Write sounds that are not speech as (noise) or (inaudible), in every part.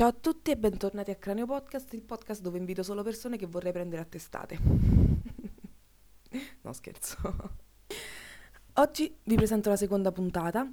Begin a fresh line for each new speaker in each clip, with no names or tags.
Ciao a tutti e bentornati a Cranio Podcast, il podcast dove invito solo persone che vorrei prendere a testate. (laughs) no, scherzo. Oggi vi presento la seconda puntata.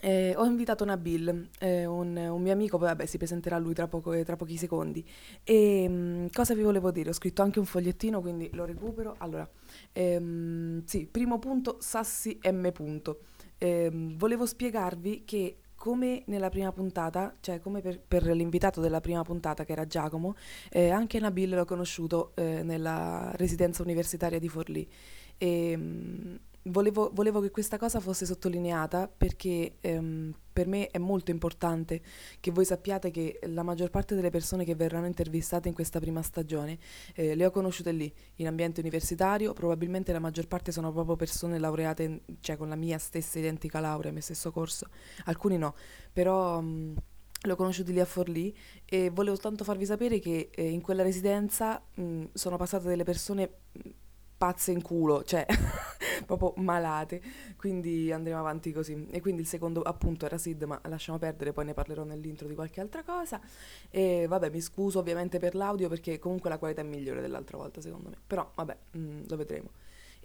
Eh, ho invitato Nabil, eh, un, un, mio amico, poi vabbè si presenterà lui tra, poco, tra pochi secondi. E mh, mm, cosa vi volevo dire? Ho scritto anche un fogliettino, quindi lo recupero. Allora, ehm, sì, primo punto, Sassi M. Punto. Eh, volevo spiegarvi che come nella prima puntata, cioè come per, per, l'invitato della prima puntata che era Giacomo, eh, anche Nabil l'ho conosciuto eh, nella residenza universitaria di Forlì. E, mh, volevo, volevo, che questa cosa fosse sottolineata perché ehm, per me è molto importante che voi sappiate che la maggior parte delle persone che verranno intervistate in questa prima stagione eh, le ho conosciute lì, in ambiente universitario, probabilmente la maggior parte sono proprio persone laureate, in, cioè con la mia stessa identica laurea, mio stesso corso, alcuni no, però... Mh, L'ho conosciuti lì a Forlì e volevo soltanto farvi sapere che eh, in quella residenza mh, sono passate delle persone pazze in culo, cioè (laughs) proprio malate, quindi andremo avanti così. E quindi il secondo appunto era Sid, ma lasciamo perdere, poi ne parlerò nell'intro di qualche altra cosa. E vabbè, mi scuso ovviamente per l'audio perché comunque la qualità è migliore dell'altra volta secondo me, però vabbè, mh, mm, lo vedremo.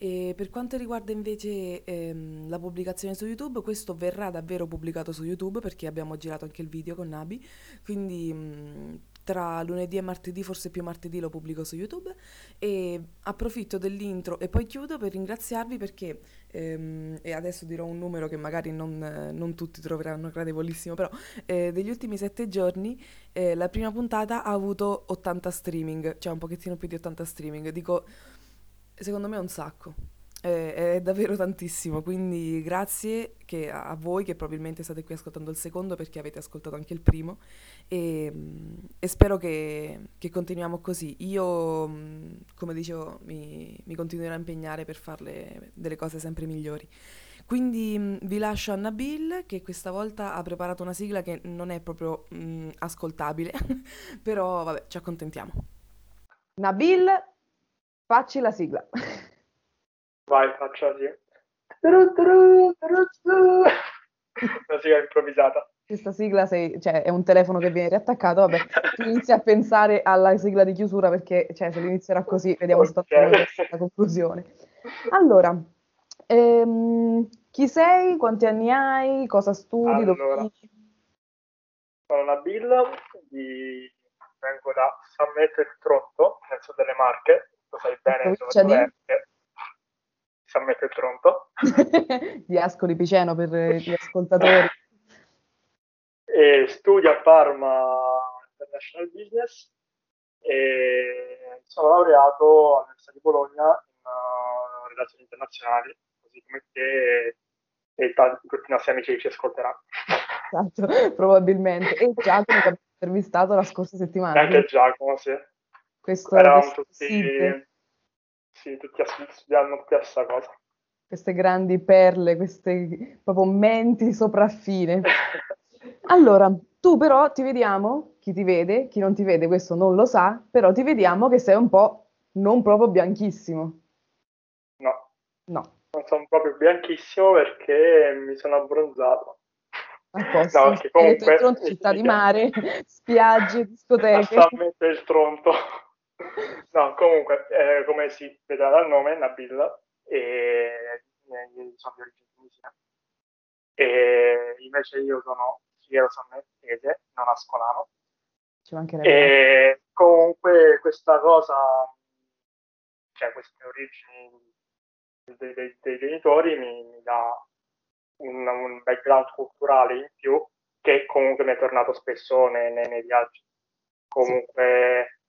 E per quanto riguarda invece ehm, la pubblicazione su YouTube, questo verrà davvero pubblicato su YouTube perché abbiamo girato anche il video con Nabi, quindi mh, tra lunedì e martedì, forse più martedì lo pubblico su YouTube e approfitto dell'intro e poi chiudo per ringraziarvi perché, ehm, e adesso dirò un numero che magari non, non tutti troveranno gradevolissimo, però eh, degli ultimi sette giorni eh, la prima puntata ha avuto 80 streaming, cioè un pochettino più di 80 streaming, dico secondo me è un sacco è, è davvero tantissimo, quindi grazie che a, voi che probabilmente state qui ascoltando il secondo perché avete ascoltato anche il primo e, e spero che, che, continuiamo così. Io, come dicevo, mi, mi continuerò a impegnare per farle delle cose sempre migliori. Quindi vi lascio a Nabil che questa volta ha preparato una sigla che non è proprio mh, ascoltabile, (laughs) però vabbè, ci accontentiamo.
Nabil, facci la sigla. (laughs)
Vai, faccio così. Una sigla improvvisata.
Questa sigla sei, cioè, è un telefono che viene riattaccato, vabbè, tu inizi a pensare alla sigla di chiusura perché cioè, se l'inizierà così vediamo okay. la conclusione. Allora, ehm, chi sei, quanti anni hai, cosa studi,
allora, dove Sono Nabil, di... vengo da San Mette Trotto, nel sud delle Marche, lo sai bene dove è, San Mette Tronto. (laughs)
di Ascoli Piceno per gli ascoltatori.
E studio a Parma International Business e sono laureato all'Università di Bologna in uh, relazioni internazionali, così come te e tanti, tutti i nostri amici che ci ascolteranno. (laughs)
Esatto, probabilmente. E Giacomo che abbiamo intervistato la scorsa settimana.
E anche Giacomo, sì.
Questo,
Eravamo tutti... Sito sì, tutti studiando tutti la stessa cosa.
Queste grandi perle, queste proprio menti sopraffine. Allora, tu però ti vediamo, chi ti vede, chi non ti vede questo non lo sa, però ti vediamo che sei un po' non proprio bianchissimo.
No.
No.
Non sono proprio bianchissimo perché mi sono abbronzato.
A posto. No, perché comunque... Tronto, città di (laughs) mare, spiagge, discoteche.
Assolutamente il Tronto. (laughs) No, comunque, eh, come si vedrà dal nome, Nabil, e sono di origine tunisina. E invece io sono fiero sammettese, non ascolano.
Ci mancherebbe.
E comunque questa cosa, cioè queste origini dei, dei, dei genitori mi, mi dà un, un, background culturale in più che comunque mi è tornato spesso nei, nei, nei viaggi. Comunque
sì,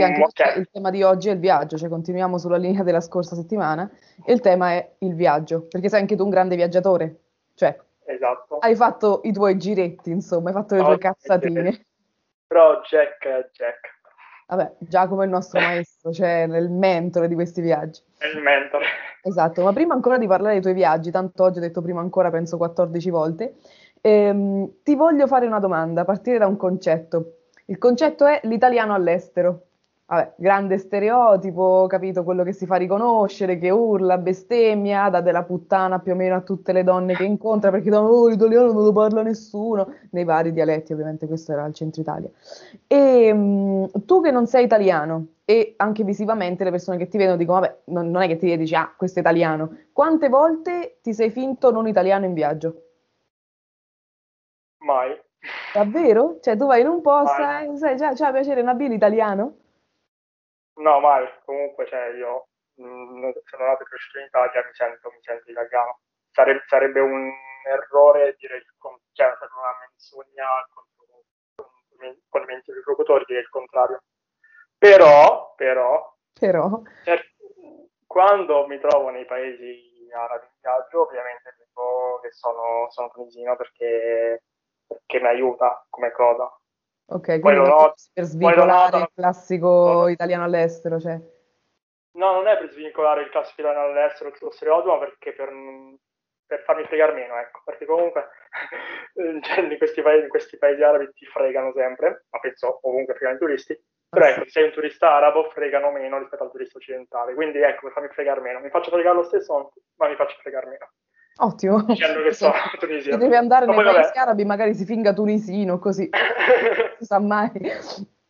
anche okay. il tema di oggi è il viaggio, cioè continuiamo sulla linea della scorsa settimana e il tema è il viaggio, perché sei anche tu un grande viaggiatore, cioè
esatto.
hai fatto i tuoi giretti, insomma, hai fatto le no, tue cazzatine. (laughs)
Però Jack Jack.
Vabbè, Giacomo è il nostro (laughs) maestro, cioè il mentore di questi viaggi.
È il mentore.
Esatto, ma prima ancora di parlare dei tuoi viaggi, tanto oggi ho detto prima ancora, penso 14 volte, ehm, ti voglio fare una domanda, partire da un concetto. Il concetto è l'italiano all'estero vabbè, grande stereotipo, capito? Quello che si fa riconoscere, che urla, bestemmia, dà della puttana più o meno a tutte le donne che incontra perché dicono, oh, l'italiano non lo parla nessuno, nei vari dialetti, ovviamente questo era al centro Italia. E mh, tu che non sei italiano e anche visivamente le persone che ti vedono dicono, vabbè, non, non è che ti dici, ah, questo è italiano. Quante volte ti sei finto non italiano in viaggio?
Mai.
Davvero? Cioè tu vai in un posto e sai, già, già piacere Nabil italiano?
No, mai. Comunque, cioè, io mh, mm, sono nato e cresciuto in Italia, mi sento, mi sento italiano. Sarebbe, sarebbe un errore dire il contrario, cioè, una menzogna contro, con i miei interlocutori dire il contrario. Però, però,
però.
Cioè, quando mi trovo nei paesi arabi in viaggio, ovviamente dico che sono, sono tunisino perché, perché mi aiuta come cosa.
Ok, quindi non per svincolare il classico no, italiano all'estero, cioè.
No, non è per svincolare il classico italiano all'estero, lo stereotipo, ma perché per, per farmi fregare meno, ecco, perché comunque (laughs) cioè, in, questi paesi, in questi paesi arabi ti fregano sempre, ma penso ovunque fregano i turisti, però ecco, se sei un turista arabo fregano meno rispetto al turista occidentale, quindi ecco, per farmi fregare meno. Mi faccio fregare lo stesso, ma mi faccio fregare meno.
Ottimo.
Dicendo che so tunisino.
Se (laughs) deve andare nei paesi arabi, magari si finga tunisino, così. (laughs) non si sa mai.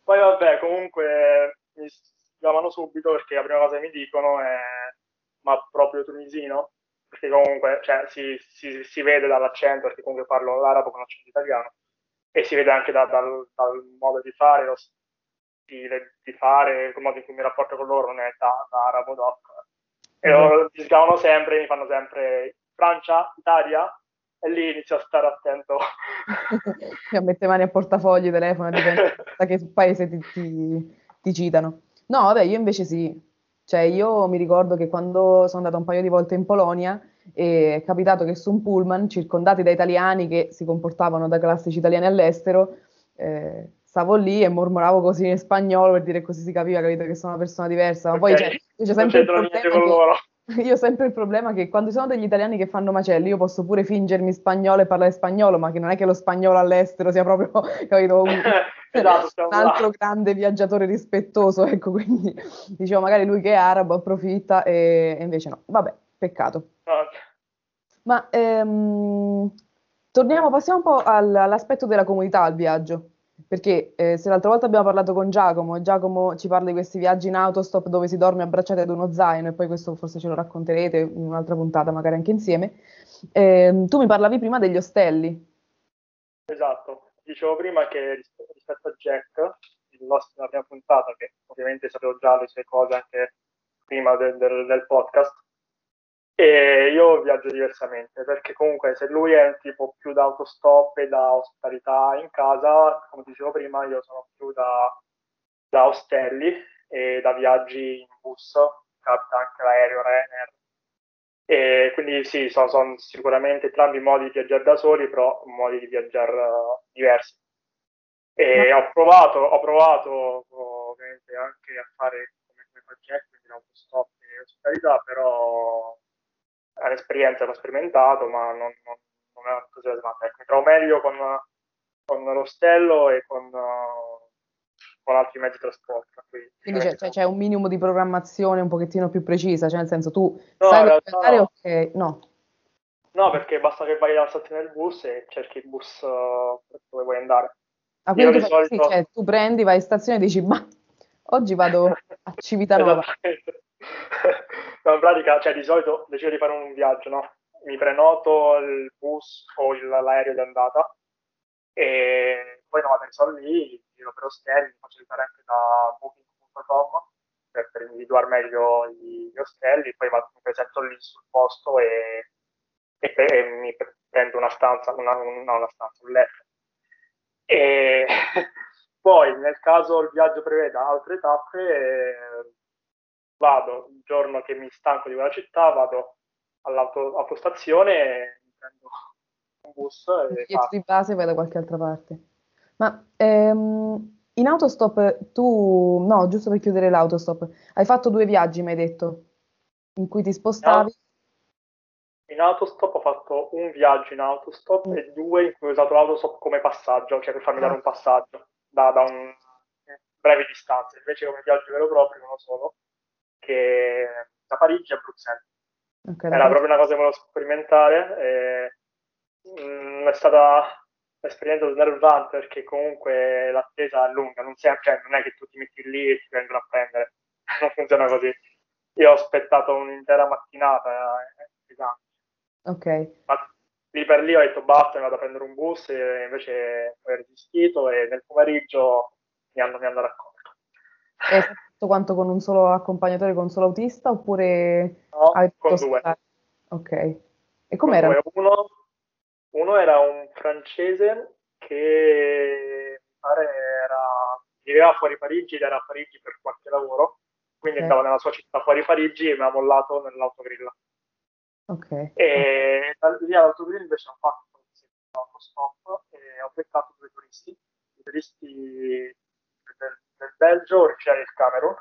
Poi vabbè, comunque mi chiamano subito perché la prima cosa che mi dicono è ma proprio tunisino? Perché comunque cioè, si, si, si, vede dall'accento, perché comunque parlo l'arabo con l'accento italiano, e si vede anche da, dal, dal, modo di fare, lo stile di fare, il modo in cui mi rapporto con loro non è da, da arabo doc. E loro mi chiamano sempre, mi fanno sempre Francia, Italia, e lì inizio a stare attento. (laughs)
a mettere mani a portafogli, telefono, dipende da (laughs) che paese ti, ti, ti, citano. No, vabbè, io invece sì. Cioè, io mi ricordo che quando sono andata un paio di volte in Polonia è capitato che su un pullman, circondati da italiani che si comportavano da classici italiani all'estero, eh, stavo lì e mormoravo così in spagnolo per dire così si capiva, capito, che sono una persona diversa. Ma okay. poi cioè, c'è sempre il problema che, (laughs) Io ho sempre il problema che quando ci sono degli italiani che fanno macelli, io posso pure fingermi spagnolo e parlare spagnolo, ma che non è che lo spagnolo all'estero sia proprio, (laughs) capito, un, (laughs) esatto, un altro là. grande viaggiatore rispettoso, ecco, quindi dicevo magari lui che è arabo approfitta e, e invece no. Vabbè, peccato. Ma ehm, torniamo, passiamo un po' al, all'aspetto della comunità al viaggio. Perché eh, se l'altra volta abbiamo parlato con Giacomo Giacomo ci parla di questi viaggi in autostop dove si dorme abbracciati ad uno zaino e poi questo forse ce lo racconterete in un'altra puntata magari anche insieme, eh, tu mi parlavi prima degli ostelli.
Esatto, dicevo prima che rispetto a Jack, il nostro, la prima puntata, che ovviamente sapevo già le sue cose anche prima del, del, del podcast, e io viaggio diversamente perché comunque se lui è un tipo più da autostop e da ospitalità in casa, come dicevo prima, io sono più da, da ostelli e da viaggi in bus, capita anche l'aereo Ryanair. E quindi sì, sono, sono sicuramente entrambi modi di viaggiare da soli, però modi di viaggiare uh, diversi. E ho provato, ho provato ovviamente anche a fare come, come fa Jack, quindi l'autostop e ospitalità, però è un'esperienza che ho sperimentato, ma non, non, non è entusiasmante. Ecco, mi trovo meglio con, con l'ostello e con, con, altri mezzi di trasporto.
Quindi, Quindi c'è, c'è, c'è, un minimo di programmazione un pochettino più precisa, cioè nel senso tu no, sai dove andare, no. ok, no.
No, perché basta che vai alla stazione del bus e cerchi il bus uh, dove vuoi andare.
Ah, quindi tu, solito... sì, cioè, tu prendi, vai in stazione e dici, ma oggi vado a (laughs) Civitanova.
No, in pratica, cioè, di solito decido di fare un viaggio, no? Mi prenoto il bus o il, l'aereo di andata e poi che sono lì, giro per ostelli, faccio aiutare anche da booking.com per, per individuare meglio gli, gli ostelli, poi vado, mi presento lì sul posto e, e, e mi prendo una stanza, una, no, una stanza, un letto. (laughs) Poi nel caso il viaggio preveda altre tappe, eh, vado il giorno che mi stanco di quella città, vado all'autostazione e prendo un bus e
di base vai da qualche altra parte. Ma ehm, in autostop tu, no, giusto per chiudere l'autostop, hai fatto due viaggi, mi hai detto, in cui ti spostavi?
In autostop ho fatto un viaggio in autostop mm. e due in cui ho usato l'autostop come passaggio, cioè per farmi ah. dare un passaggio da, da un brevi distanze, invece come viaggio vero proprio uno solo, che da Parigi a Bruxelles. Okay, Era proprio una cosa che volevo sperimentare e mh, mm, è stata un'esperienza snervante perché comunque l'attesa è lunga, non, si, cioè, non è che tu ti metti lì e ti vengono a prendere, (laughs) non funziona così. Io ho aspettato un'intera mattinata, è pesante.
Ok.
Ma lì per lì ho detto basta, mi vado a prendere un bus e invece ho resistito e nel pomeriggio mi hanno, mi hanno raccolto.
Tutto quanto con un solo accompagnatore, con un solo autista oppure...
No, con due.
Ok. E com'era?
Uno, uno era un francese che mi pare era, viveva fuori Parigi ed era a Parigi per qualche lavoro, quindi okay. andava nella sua città fuori Parigi e mi ha mollato nell'autogrill.
Ok.
E da lì all'autogrill invece ho fatto un autostop e ho beccato due turisti, i turisti del, del Belgio, originario del Camerun,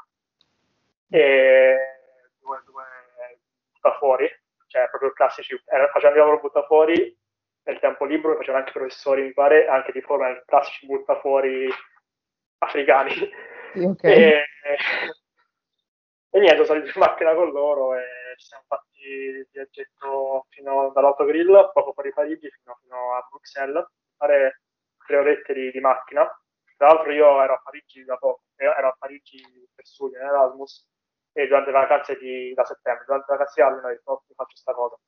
e due, due buttafuori, cioè proprio classici, facevano il lavoro buttafuori nel tempo libero, facevano anche professori, mi pare, anche di forma classici buttafuori africani.
Okay.
E, e niente, sono salito in macchina con loro e ci siamo fatti il viaggetto fino dall'autogrill, poco fuori Parigi, fino, fino a Bruxelles, fare tre orette di, di, macchina. Tra l'altro io ero a Parigi da poco, ero a Parigi per studio in Erasmus e durante le vacanze di, da settembre, durante le vacanze di anno ho detto oh, faccio questa cosa.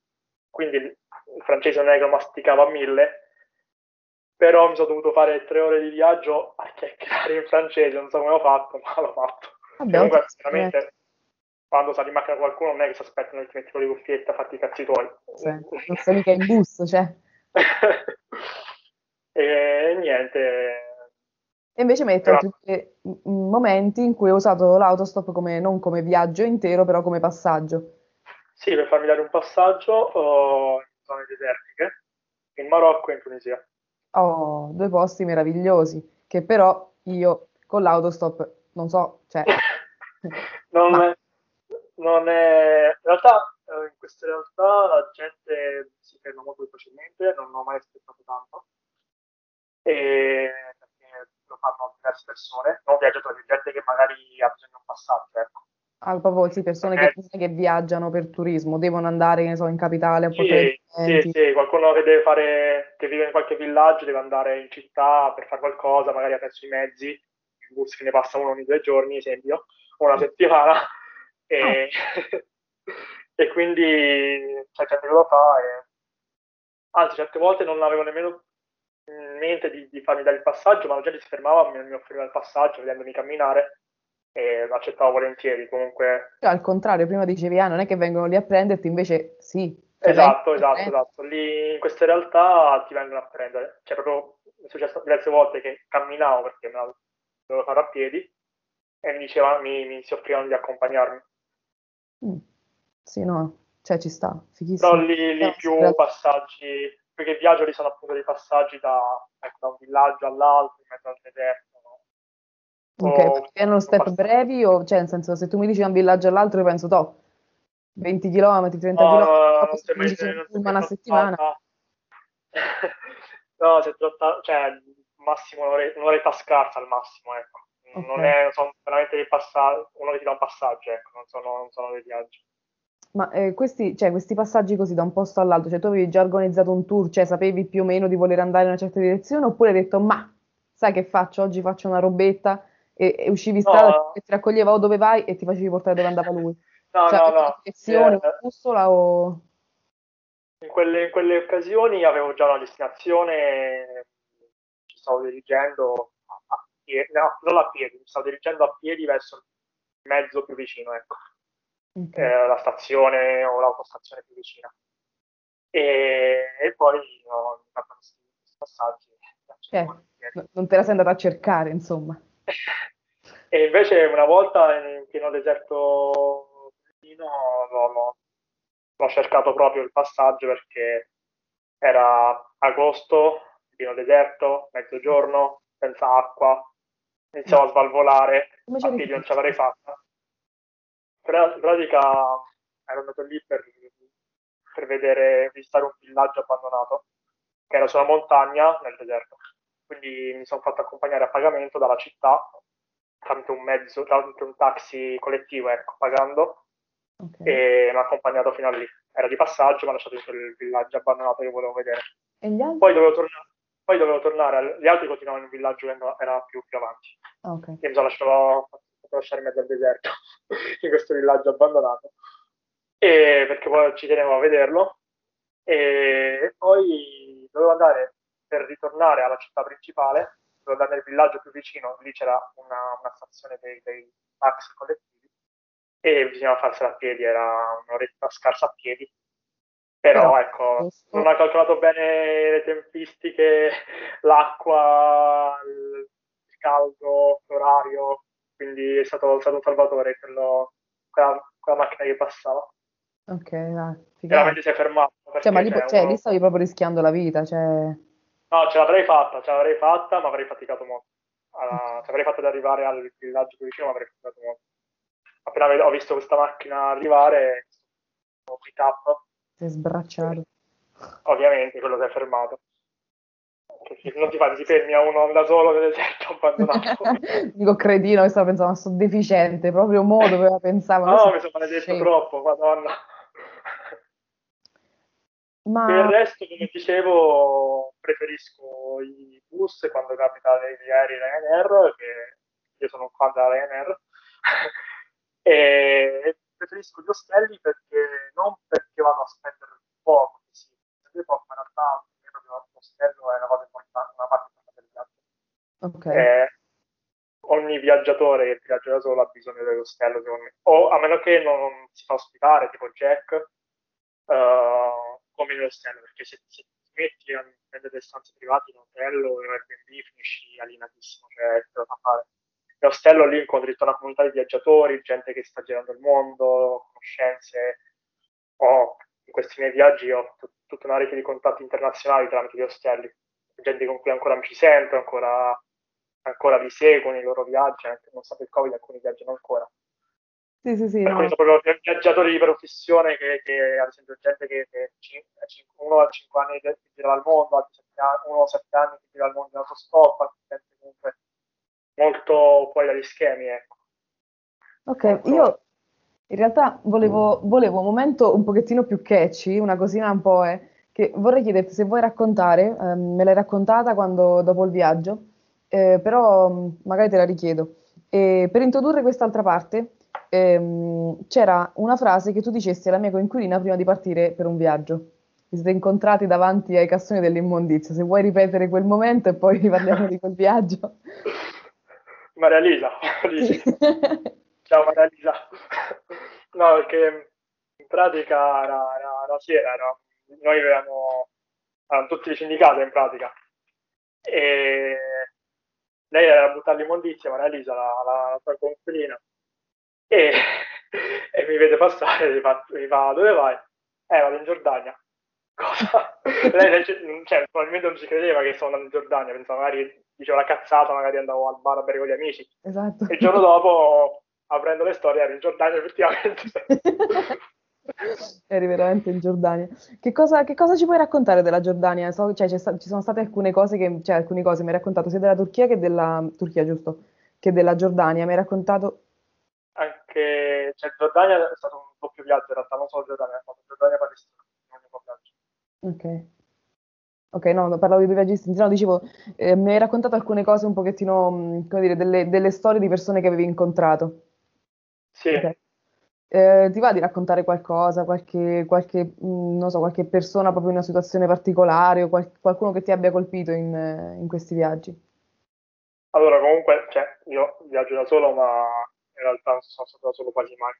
Quindi il, francese non è che lo masticava a mille, però mi sono dovuto fare tre ore di viaggio a chiacchierare in francese, non so come ho fatto, (laughs) ma l'ho fatto. Vabbè, Comunque, veramente quando sali in macchina qualcuno non è che si aspettano che ti metti con le cuffiette a fatti i cazzi tuoi.
Sì, non sei mica in bus, cioè. (laughs)
e niente.
E invece mi hai detto altri momenti in cui hai usato l'autostop come, non come viaggio intero, però come passaggio.
Sì, per farmi dare un passaggio oh, in zone desertiche, in Marocco e in Tunisia.
Oh, due posti meravigliosi, che però io con l'autostop non so, cioè... (laughs) (laughs)
non, ma non è... In realtà, eh, in queste realtà la gente si ferma molto facilmente, non ho mai aspettato tanto, e lo fanno diverse persone, non viaggiatori, gente che magari ha bisogno di un passaggio, ecco.
Ah, proprio sì, persone che, eh. che, viaggiano per turismo, devono andare, ne so, in capitale a
sì, poter... Sì, sì, qualcuno che deve fare, che vive in qualche villaggio, deve andare in città per fare qualcosa, magari ha perso i mezzi, il bus che ne passa uno ogni due giorni, esempio, o una settimana, e, oh. (laughs) e quindi c'è gente che lo fa e anzi certe volte non avevo nemmeno in mente di, di farmi dare il passaggio ma la gente si fermava mi, mi offriva il passaggio vedendomi camminare e lo accettavo volentieri comunque
cioè, al contrario prima dicevi ah non è che vengono lì a prenderti invece sì
cioè, esatto esatto esatto lì in queste realtà ti vengono a prendere cioè proprio è successo diverse volte che camminavo perché me la dovevo fare a piedi e mi dicevano mi, mi si offrivano di accompagnarmi
Mm. Sì, no, cioè ci sta, fighissimo.
Però lì, lì più stress. passaggi, perché i viaggi sono appunto dei passaggi da, ecco, da un villaggio all'altro, in mezzo al deserto.
No? Ok, erano step passaggio. brevi o, cioè, nel senso, se tu mi dici da un villaggio all'altro, io penso, to, 20 km, 30
no,
km,
no, se mi
una settimana. (laughs)
no, se tratta, cioè, massimo un'oretta, un'oretta scarsa al massimo, ecco. Okay. Non è, sono veramente dei passaggi, uno che ti dà un passaggio, ecco, non sono, non sono dei viaggi.
Ma eh, questi, cioè, questi, passaggi così da un posto all'altro, cioè tu avevi già organizzato un tour, cioè sapevi più o meno di voler andare in una certa direzione, oppure hai detto, ma sai che faccio? Oggi faccio una robetta e, e uscivi in strada no. e ti raccoglieva o dove vai e ti facevi portare dove andava lui. (laughs)
No, cioè,
no,
no. Una
direzione, una bussola o...
In quelle, in quelle occasioni avevo già una destinazione, ci stavo dirigendo piedi, no, non a piedi, mi stavo dirigendo a piedi verso il mezzo più vicino, ecco, okay. eh, la stazione o l'autostazione più vicina. E, e poi ho fatto questi, passaggi.
Eh, non te la sei andata a cercare, insomma. (laughs)
e invece una volta in pieno deserto l'ho, l'ho, l'ho cercato proprio il passaggio perché era agosto, pieno deserto, mezzogiorno, senza acqua, iniziavo a svalvolare, a non ce l'avrei fatta. In pratica ero andato lì per, per vedere, visitare un villaggio abbandonato, che era sulla montagna nel deserto. Quindi mi sono fatto accompagnare a pagamento dalla città tramite un mezzo, tramite un taxi collettivo, ecco, pagando,
Ok.
e mi ha accompagnato fino a lì. Era di passaggio, mi ha lasciato in quel villaggio abbandonato che volevo vedere.
E?
Poi dovevo tornare, poi dovevo tornare gli altri continuavano in un villaggio che era più, più avanti.
Ah, ok.
Io mi sono lasciato, lasciare in mezzo al deserto, (laughs) in questo villaggio abbandonato, e perché poi ci tenevo a vederlo. E poi dovevo andare per ritornare alla città principale, dovevo andare nel villaggio più vicino, lì c'era una, una stazione dei, dei taxi collettivi e bisognava farsela a piedi, era un'oretta scarsa a piedi. Però ecco, non ho calcolato bene le tempistiche, (laughs) l'acqua, il caldo, l'orario, quindi è stato, è stato un salvatore quello, quella, quella macchina che passava.
Ok, ah.
Veramente si è fermato.
Cioè, ma lì, cioè,
uno-
lì stavi proprio rischiando la vita, cioè...
No, ce l'avrei fatta, ce l'avrei fatta, ma avrei faticato molto. Allora, ce l'avrei fatta ad arrivare al villaggio più vicino, ma avrei faticato molto. Appena ho visto questa macchina arrivare, un pick up,
Sei sbracciato.
ovviamente quello si è fermato. Non ti fa, ti fermi a uno da solo nel deserto abbandonato. (laughs)
Dico cretino che stava pensando, sto deficiente, proprio mo (laughs) doveva pensare. ma
No, mi sono maledetto troppo, madonna.
Ma
Per il resto, come dicevo, preferisco i bus quando capita degli aerei Ryanair, che io sono un fan della Ryanair, (laughs) e preferisco gli ostelli perché non perché vado a spendere poco, sì, spendere poco, ma in realtà l'ostello è una cosa importante, una parte importante del viaggio.
ok,
Eh, ogni viaggiatore che viaggia da solo ha bisogno dell'ostello, secondo me. O a meno che non si fa ospitare, tipo Jack, eh, come nell'ostello, perché se, se ti metti a prendere stanze private in hotel o in Airbnb finisci alienatissimo, cioè te lo fa fare. Nell'ostello lì incontri tutta una comunità di viaggiatori, gente che sta girando il mondo, conoscenze. Ho, in questi miei viaggi ho tutta una rete di contatti internazionali tramite gli ostelli, gente con cui ancora mi ci sento, ancora ancora li seguono i loro viaggi, anche nonostante il Covid alcuni viaggiano ancora.
sì, sì, sì,
Alcuni
no.
sono proprio viaggiatori di professione che, che, ad esempio gente che, che cin- uno a 5 anni che gira al mondo, altri sette anni- uno a 7 anni che gira al mondo in autostop, gente comunque molto fuori dagli schemi, ecco.
Ok, io in realtà volevo, volevo un momento un pochettino più catchy, una cosina un po', eh, che vorrei chiederti se vuoi raccontare, ehm, me l'hai raccontata quando, dopo il viaggio, eh, però mh, magari te la richiedo. E per introdurre quest'altra parte, ehm, c'era una frase che tu dicesti alla mia coinquilina prima di partire per un viaggio. Vi siete incontrati davanti ai cassoni dell'immondizia. Se vuoi ripetere quel momento e poi (laughs) parliamo di quel viaggio.
Maria Lisa, dici? (laughs) Ciao Maria. No, perché in pratica era, era, era sera, era- noi avevamo erano tutti licenziati in pratica. E lei era a buttare l'immondizia, Maria Lisa, la, la, la sua coinquilina, e, e mi vede passare mi fa, mi fa, dove vai? Eh, vado in Giordania. Cosa? (laughs) lei, lei ci- cioè, probabilmente non ci credeva che sono andato in Giordania, pensava magari diceva la cazzata, magari andavo al bar a bere con gli amici.
Esatto.
E il giorno dopo, aprendo le storie, ero in Giordania effettivamente. (laughs)
Eri veramente in Giordania. Che cosa, che cosa ci puoi raccontare della Giordania? So- cioè, sta- ci sono state alcune cose che, cioè, alcune cose mi hai raccontato sia della Turchia che della Turchia, giusto? Che della Giordania. Mi hai raccontato.
Anche cioè, Giordania è stato un doppio viaggio, in realtà non solo Giordania, è stato Giordania e Palestina, un unico viaggio.
Ok. Ok, no, parlavo di due viaggisti, no, dicevo, eh, mi hai raccontato alcune cose un pochettino, mh, come dire, delle, delle storie di persone che avevi incontrato.
Sì,
Ok. Eh, ti va di raccontare qualcosa, qualche, qualche, non so, qualche persona proprio in una situazione particolare o qual- qualcuno che ti abbia colpito in, in questi viaggi?
allora comunque, cioè, io viaggio da solo, ma in realtà non sono stato da solo quasi mai.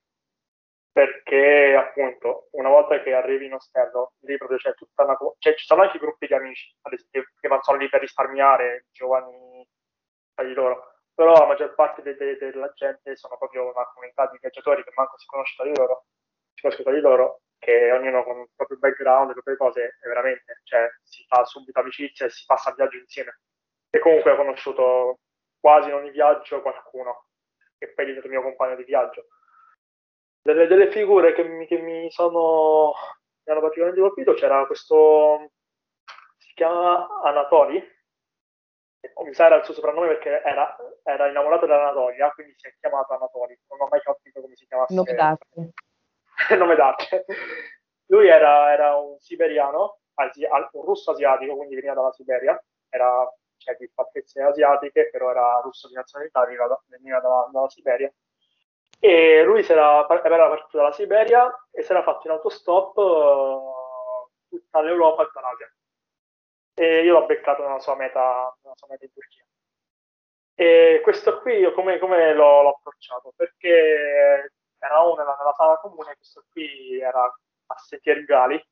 Perché appunto, una volta che arrivi in ostello, lì proprio c'è tutta una... co- Cioè, ci sono anche gruppi di amici, ad esempio, che sono lì per risparmiare, giovani tra di loro. Però la maggior parte de- de- della gente sono proprio una comunità di viaggiatori che manco si conosce tra di loro, si conoscono tra di loro, che ognuno con il proprio background, le proprie cose, e veramente, cioè, si fa subito amicizia e si passa il viaggio insieme. E comunque ho conosciuto quasi in ogni viaggio qualcuno, che poi è diventato mio compagno di viaggio. Delle, delle figure che mi, che mi sono mi hanno particolarmente colpito c'era questo si chiama Anatoli mi sa era il suo soprannome perché era, era innamorato dell'Anatolia, quindi si è chiamato Anatoli. Non ho mai capito come si chiamasse.
Nome d'arte. (laughs)
nome d'arte. Lui era, era un siberiano, un russo asiatico, quindi veniva dalla Siberia, era cioè, di fattezze asiatiche, però era russo di nazionalità, veniva, da, veniva dalla, dalla, Siberia. E lui era, era partito dalla Siberia e si era fatto in autostop uh, tutta l'Europa e l'Asia e io l'ho beccato nella sua meta, nella sua meta in Turchia. E questo qui io come, come l'ho, l'ho, approcciato? Perché eravamo nella, nella sala comune, questo qui era Assetier Gali,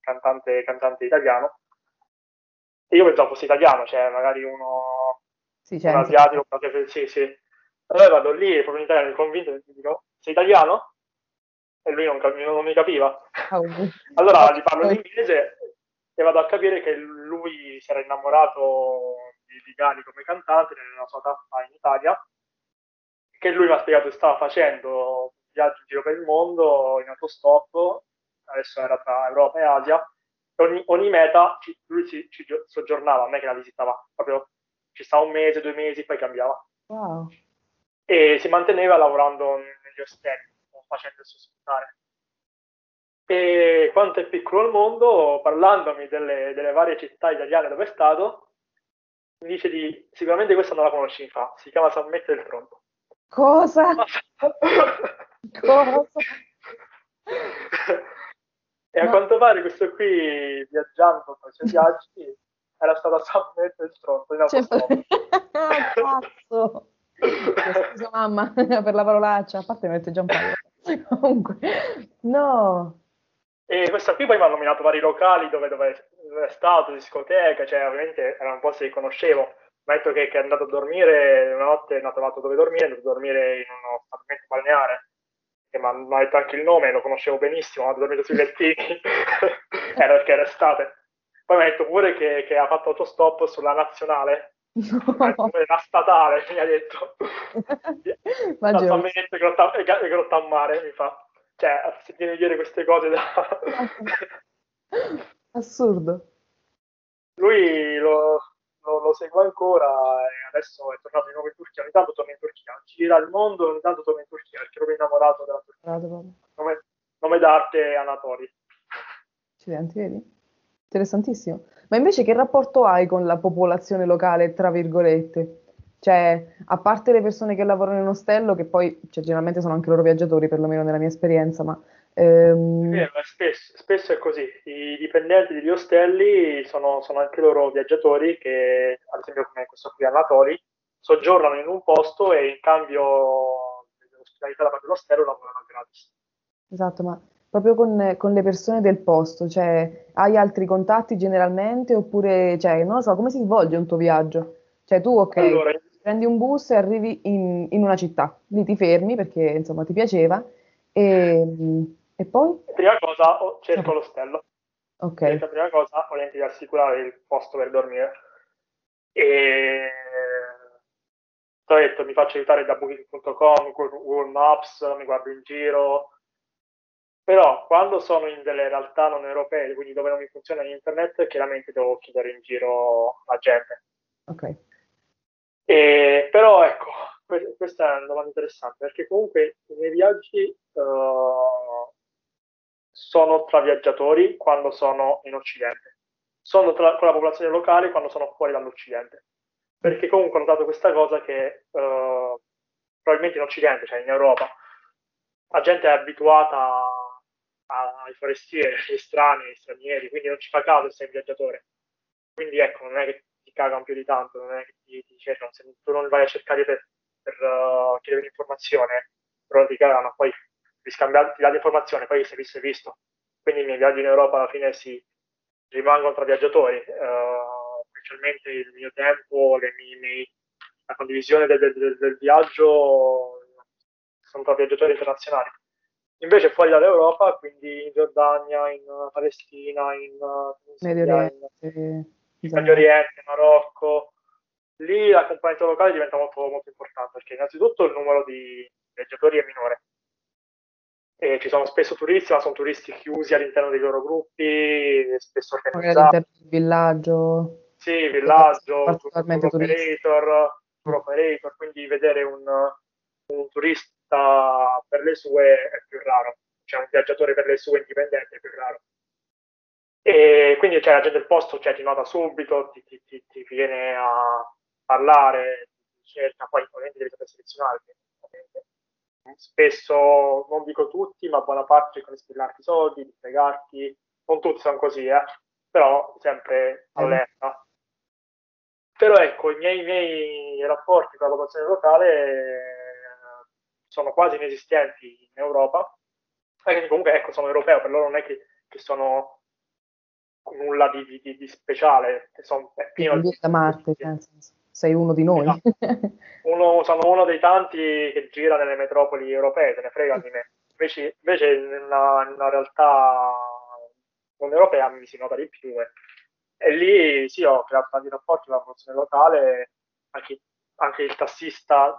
cantante, cantante italiano, e io pensavo fosse italiano, cioè magari uno, sì, un asiatico, sì, sì. Allora vado lì, proprio in italiano, convinto, e gli dico, sei italiano? E lui non, non mi capiva. Oh. allora gli parlo in inglese e vado a capire che lui si era innamorato di, di Gali come cantante nella sua tappa in Italia, che lui mi ha spiegato che stava facendo un viaggio in giro per il mondo in autostop, adesso era tra Europa e Asia, e ogni, ogni meta ci, lui ci, ci, soggiornava, non è che la visitava, proprio ci stava un mese, due mesi, poi cambiava.
Wow.
E si manteneva lavorando negli ostelli, facendo il suo sfruttare e quanto è piccolo il mondo, parlandomi delle, delle, varie città italiane dove è stato, mi dice di sicuramente questa non la conosci, fa, si chiama San Mette del Tronto. (laughs)
Cosa? Cosa?
e a quanto pare questo qui, viaggiando i suoi viaggi, era stato a San Mette del Tronto, in cioè, (laughs)
Cazzo! Scusa mamma (laughs) per la parolaccia, a parte mette Giampaolo. Comunque, no,
e questa qui poi mi ha nominato vari locali dove, dove, è stato, discoteca, cioè ovviamente era un posto che conoscevo. Mi ha detto che, che, è andato a dormire, una notte non ha trovato dove dormire, è andato a dormire in uno stabilimento balneare, che mi ha detto anche il nome, lo conoscevo benissimo, ha dormito sui lettini, (laughs) era perché era estate. Poi mi ha detto pure che, che ha fatto autostop sulla nazionale, no. la statale, mi ha detto. (laughs) Ma e Grotta, e Grotta a Mare, mi fa cioè, sentire dire queste cose da... (laughs)
Assurdo.
Lui lo, lo, lo, segue ancora e adesso è tornato di nuovo in Turchia, ogni tanto torna in Turchia, gira il mondo e ogni tanto torna in Turchia perché è proprio innamorato della Turchia. Nome, nome d'arte Anatoli.
Accidenti, vedi? Interessantissimo. Ma invece che rapporto hai con la popolazione locale, tra virgolette? Cioè, a parte le persone che lavorano in ostello, che poi cioè, generalmente sono anche loro viaggiatori, perlomeno nella mia esperienza, ma...
Ehm... È vero, spesso, spesso, è così. I dipendenti degli ostelli sono, sono, anche loro viaggiatori che, ad esempio come questo qui Anatoli, soggiornano in un posto e in cambio dell'ospitalità da parte dell'ostello lavorano gratis.
Esatto, ma proprio con, con, le persone del posto, cioè hai altri contatti generalmente oppure, cioè, non lo so, come si svolge un tuo viaggio? Cioè tu, ok, allora, prendi un bus e arrivi in, in, una città, lì ti fermi perché insomma ti piaceva e, e poi?
Prima cosa cerco okay. l'ostello.
Ok.
La prima cosa ovviamente di assicurare il posto per dormire e ho detto mi faccio aiutare da booking.com, Google Maps, mi guardo in giro, però quando sono in delle realtà non europee, quindi dove non mi funziona internet, chiaramente devo chiedere in giro la gente.
Ok.
E, però ecco, questa è una domanda interessante perché comunque i miei viaggi uh, sono tra viaggiatori quando sono in Occidente, sono tra, con la popolazione locale quando sono fuori dall'Occidente. Perché comunque ho notato questa cosa che uh, probabilmente in Occidente, cioè in Europa, la gente è abituata ai forestieri, agli strani, agli stranieri, quindi non ci fa caso se sei un viaggiatore. Quindi ecco, non è che ti cagano più di tanto, non è che ti, ti cercano, se tu non vai a cercare per, per uh, chiedere un'informazione, però ti cagano, poi ti, scambiare, ti dà l'informazione, poi se visto è visto. Quindi i miei viaggi in Europa alla fine si rimangono tra viaggiatori, uh, principalmente il mio tempo, le mie, la condivisione del, del, del viaggio sono tra viaggiatori internazionali. Invece fuori dall'Europa, quindi in Giordania, in Palestina, in
Medio Oriente,
Medio Oriente, Marocco, lì la componente locale diventa molto, molto importante perché innanzitutto il numero di viaggiatori è minore. E ci sono spesso turisti, ma sono turisti chiusi all'interno dei loro gruppi, spesso organizzati.
Villaggio.
Sì, villaggio, operator, tour operator, quindi vedere un, un turista per le sue è più raro, cioè un viaggiatore per le sue indipendente è più raro. E quindi cioè, la gente del posto cioè, ti nota subito, ti, ti, ti, ti viene a parlare, cerca, poi ovviamente devi saper selezionare. Spesso, non dico tutti, ma buona parte cercano di spillarti i soldi, di fregarti, non tutti sono così, eh? però sempre allerta. Però ecco, i miei, i miei rapporti con la popolazione locale eh, sono quasi inesistenti in Europa, perché comunque ecco, sono europeo, per loro non è che, che sono nulla di, di, di speciale, sono, pieno
di... Marte, sei uno di noi. (laughs)
Uno, sono uno dei tanti che gira nelle metropoli europee, se ne frega di me. Invece, invece in una realtà non europea mi si nota di più. Eh. E lì sì, ho creato tanti rapporti con la popolazione locale, anche, anche il tassista,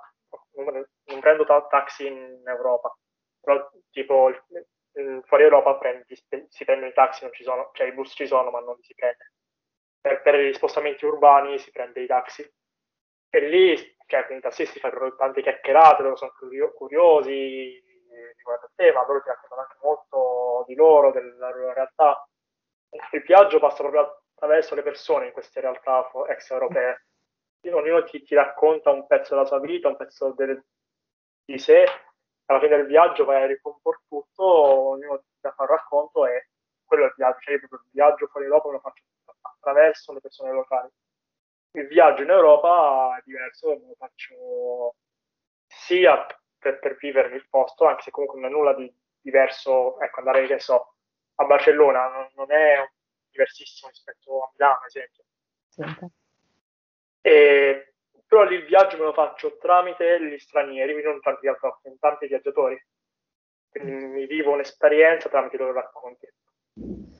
non, prendo ta- taxi in Europa, però tipo fuori Europa prendi, si prendono i taxi, non ci sono, cioè i bus ci sono ma non si prende. Per, per gli spostamenti urbani si prende i taxi. E lì, cioè, con i tassisti fanno tante chiacchierate, loro sono curiosi riguardo il tema, loro ti raccontano anche molto di loro, della loro realtà. Il viaggio passa proprio attraverso le persone in queste realtà extraeuropee. Ognuno ti, ti, racconta un pezzo della sua vita, un pezzo del, di sé, alla fine del viaggio vai a ricomporre tutto, ognuno ti fa un racconto e quello è il viaggio, cioè io proprio il viaggio fuori Europa lo faccio attraverso le persone locali. Il viaggio in Europa è diverso, lo faccio sia per, per vivere il posto, anche se comunque non è nulla di diverso, ecco, andare, che so, a Barcellona non, non è diversissimo rispetto a Milano, ad esempio. Sì. E, però lì il viaggio me lo faccio tramite gli stranieri, quindi non tanti, tanti viaggiatori. Quindi mi vivo un'esperienza tramite i loro racconti.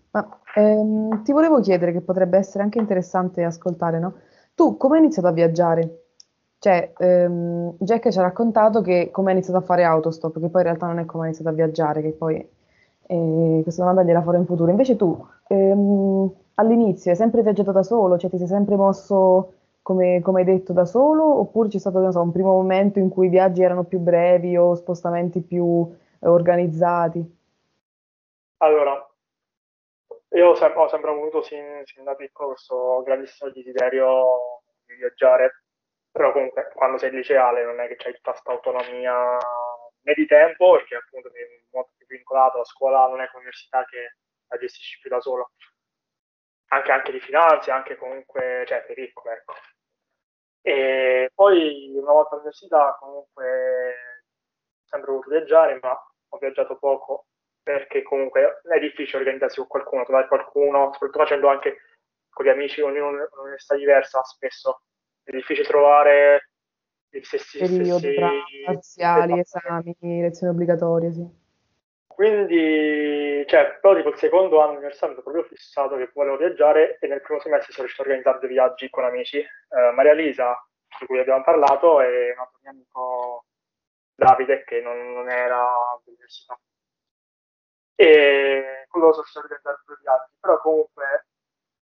Ma ehm, ti volevo chiedere, che potrebbe essere anche interessante ascoltare, no? Tu come hai iniziato a viaggiare? Cioè, ehm, Jack ci ha raccontato che come ha iniziato a fare autostop, che poi in realtà non è come ha iniziato a viaggiare, che poi eh, questa domanda gliela farò in futuro. Invece tu, ehm, all'inizio hai sempre viaggiato da solo, cioè ti sei sempre mosso come, come hai detto da solo, oppure c'è stato so, un primo momento in cui i viaggi erano più brevi o spostamenti più eh, organizzati?
Allora, io ho, sem- ho sempre avuto sin, sin, da piccolo questo grandissimo desiderio di viaggiare, però comunque quando sei liceale non è che c'hai tutta questa autonomia né di tempo, perché appunto sei molto più vincolato, la scuola non è come l'università che la gestisci più da solo, anche, anche di finanze, anche comunque, cioè sei piccolo, ecco. E poi una volta all'università comunque sempre voluto viaggiare, ma ho viaggiato poco perché comunque è difficile organizzarsi con qualcuno, trovare qualcuno, soprattutto facendo anche con gli amici, ognuno un'università diversa, spesso è difficile trovare gli stessi,
periodi stessi... parziali, esami, lezioni obbligatorie, sì.
Quindi, cioè, però tipo il secondo anno universitario mi sono proprio fissato che volevo viaggiare e nel primo semestre sono riuscito a organizzare dei viaggi con amici. Eh, Maria Lisa, di cui abbiamo parlato, e un altro mio amico Davide, che non, non era all'università. E con loro sono riuscito a organizzare due viaggi, però comunque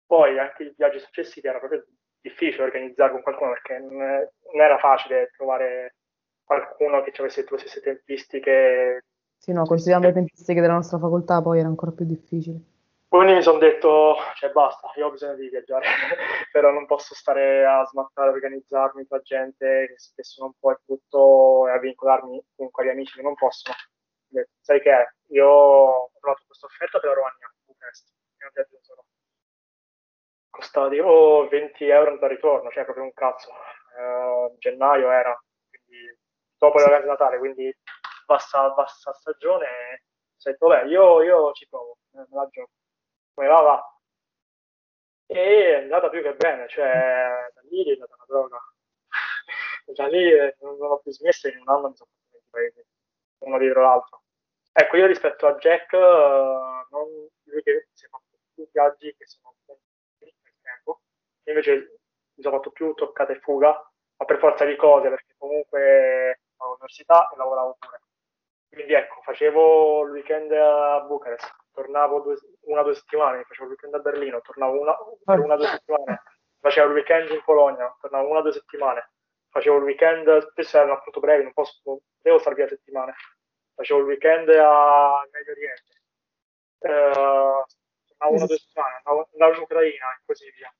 poi anche i viaggi successivi era proprio difficile organizzare con qualcuno perché non, non era facile trovare qualcuno che avesse le tue stesse tempistiche
sì, no, considerando le tempistiche della nostra facoltà poi era ancora più difficile.
Quindi mi sono detto, cioè basta, io ho bisogno di viaggiare, (laughs) però non posso stare a smattare, organizzarmi tra gente che spesso non può e tutto, e a vincolarmi con quegli amici che non possono. Sai che è? Io ho trovato questa offerta per la Romagna, Bucarest, che non solo. Costava tipo 20 euro andata ritorno, cioè proprio un cazzo. Uh, gennaio era, quindi dopo le vacanze di Natale, quindi bassa, bassa stagione, ho detto, beh, io, io ci provo, me la gioco. Come va, va. E è andata più che bene, cioè da lì è andata una droga. da lì eh, non, ho più smesso in un anno mi sono fatto 20 paesi, uno dietro l'altro. Ecco, io rispetto a Jack, uh, non lui che si è fatto più viaggi che sono nel tempo, invece mi sono fatto più toccata e fuga, ma per forza di cose, perché comunque all'università e lavoravo pure. Quindi ecco, facevo il weekend a Bucarest, tornavo due, una o due settimane, facevo il weekend a Berlino, tornavo una, per una o due settimane, facevo il weekend in Polonia, tornavo una o due settimane, facevo il weekend, spesso erano appunto brevi, non posso, non devo stare via settimane, facevo il weekend a Medio Oriente, eh, tornavo una o due settimane, andavo, andavo in Ucraina e così via.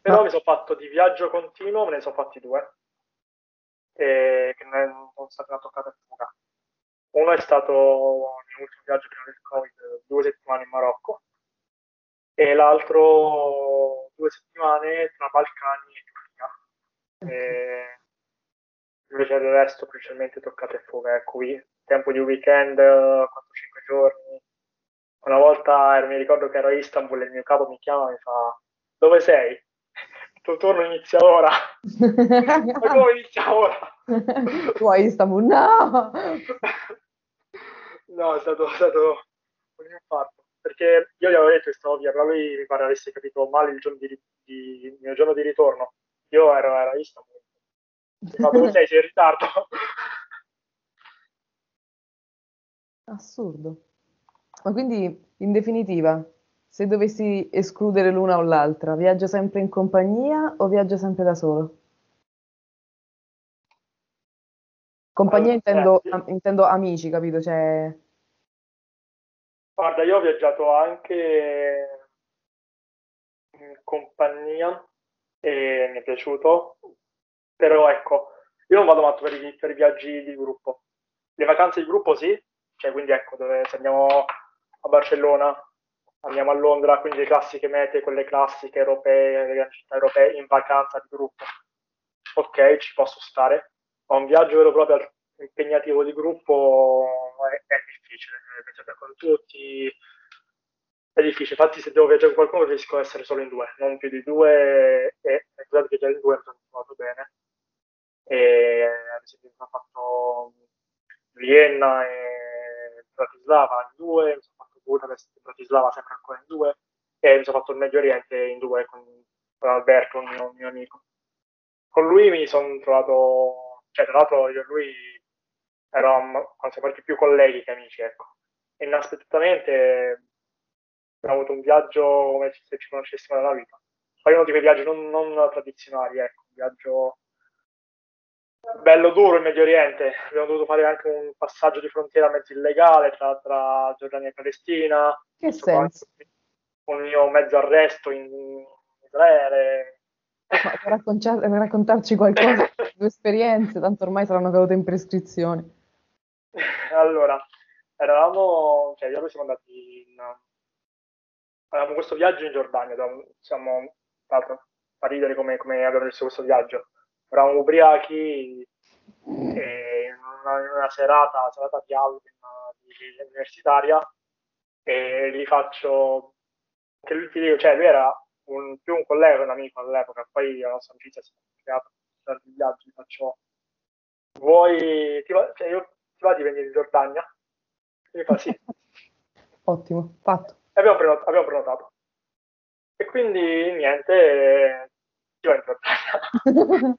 Però mi sono fatto di viaggio continuo, me ne sono fatti due, e che non sono state una toccata e fuga. Uno è stato il mio ultimo viaggio prima del Covid, due settimane in Marocco, e l'altro due settimane tra Balcani e Turchia. E invece del resto principalmente toccate e fuga. Ecco, qui, tempo di un weekend, 4-5 giorni. Una volta mi ricordo che ero a Istanbul e il mio capo mi chiama e mi fa dove sei? (laughs) Il tuo turno inizia ora. (laughs) Ma come inizia ora?
tu a Istanbul? No! (laughs)
no, è stato, (laughs) è stato un infarto perché io gli avevo detto che stavo via, però lui mi pare avesse capito male il, giorno di, di, il mio giorno di ritorno. Io ero, a Istanbul. Ma dove sei? Sei in ritardo? (laughs)
Assurdo. Ma quindi, in definitiva, se dovessi escludere l'una o l'altra, viaggio sempre in compagnia o viaggio sempre da solo? Compagnia allora, intendo, eh, intendo amici, capito? Cioè,
Guarda, io ho viaggiato anche in compagnia e mi è piaciuto, però ecco, io non vado matto per i, per i viaggi di gruppo. Le vacanze di gruppo sì, cioè quindi ecco, dove se andiamo a Barcellona, andiamo a Londra, quindi le classiche mete, quelle classiche europee, le grandi città europee, in vacanza di gruppo. Ok, ci posso stare, ma un viaggio vero proprio impegnativo di gruppo è, è difficile, viaggiare con tutti, è difficile, infatti se devo viaggiare con qualcuno riesco ad essere solo in due, non più di due e scusate viaggiare in due mi sono trovato bene. E ad esempio mi fatto Vienna e Bratislava in due, mi sono fatto Budapest e Bratislava sempre ancora in due e mi sono fatto il Medio Oriente in due con, con Alberto, un mio, mio amico. Con lui mi sono trovato, cioè tra l'altro io e lui eravamo siamo anche più colleghi che amici, ecco. E inaspettatamente abbiamo avuto un viaggio come se ci conoscessimo dalla vita. Poi uno di quei viaggi non, non tradizionali, ecco, un viaggio bello duro in Medio Oriente. Abbiamo dovuto fare anche un passaggio di frontiera mezzo illegale tra, tra Giordania e Palestina.
Che senso?
Un mio mezzo arresto in Israele.
Per raccontarci qualcosa (laughs) delle tue esperienze, tanto ormai saranno cadute in prescrizione.
allora, eravamo, cioè io siamo andati in... Avevamo questo viaggio in Giordania, siamo, l'altro, fa ridere come, come abbiamo visto questo viaggio. Eravamo ubriachi e in una, in una serata, serata di Alvin universitaria e gli faccio che lui ti dico, cioè lui era un, più un collega un amico all'epoca, poi la nostra amicizia si è creata per il viaggio, faccio vuoi, ti va, cioè io va di venire in Giordania? E mi fa sì. (laughs)
Ottimo, fatto.
E abbiamo, prenot- abbiamo prenotato. E quindi niente, io in Giordania. (laughs)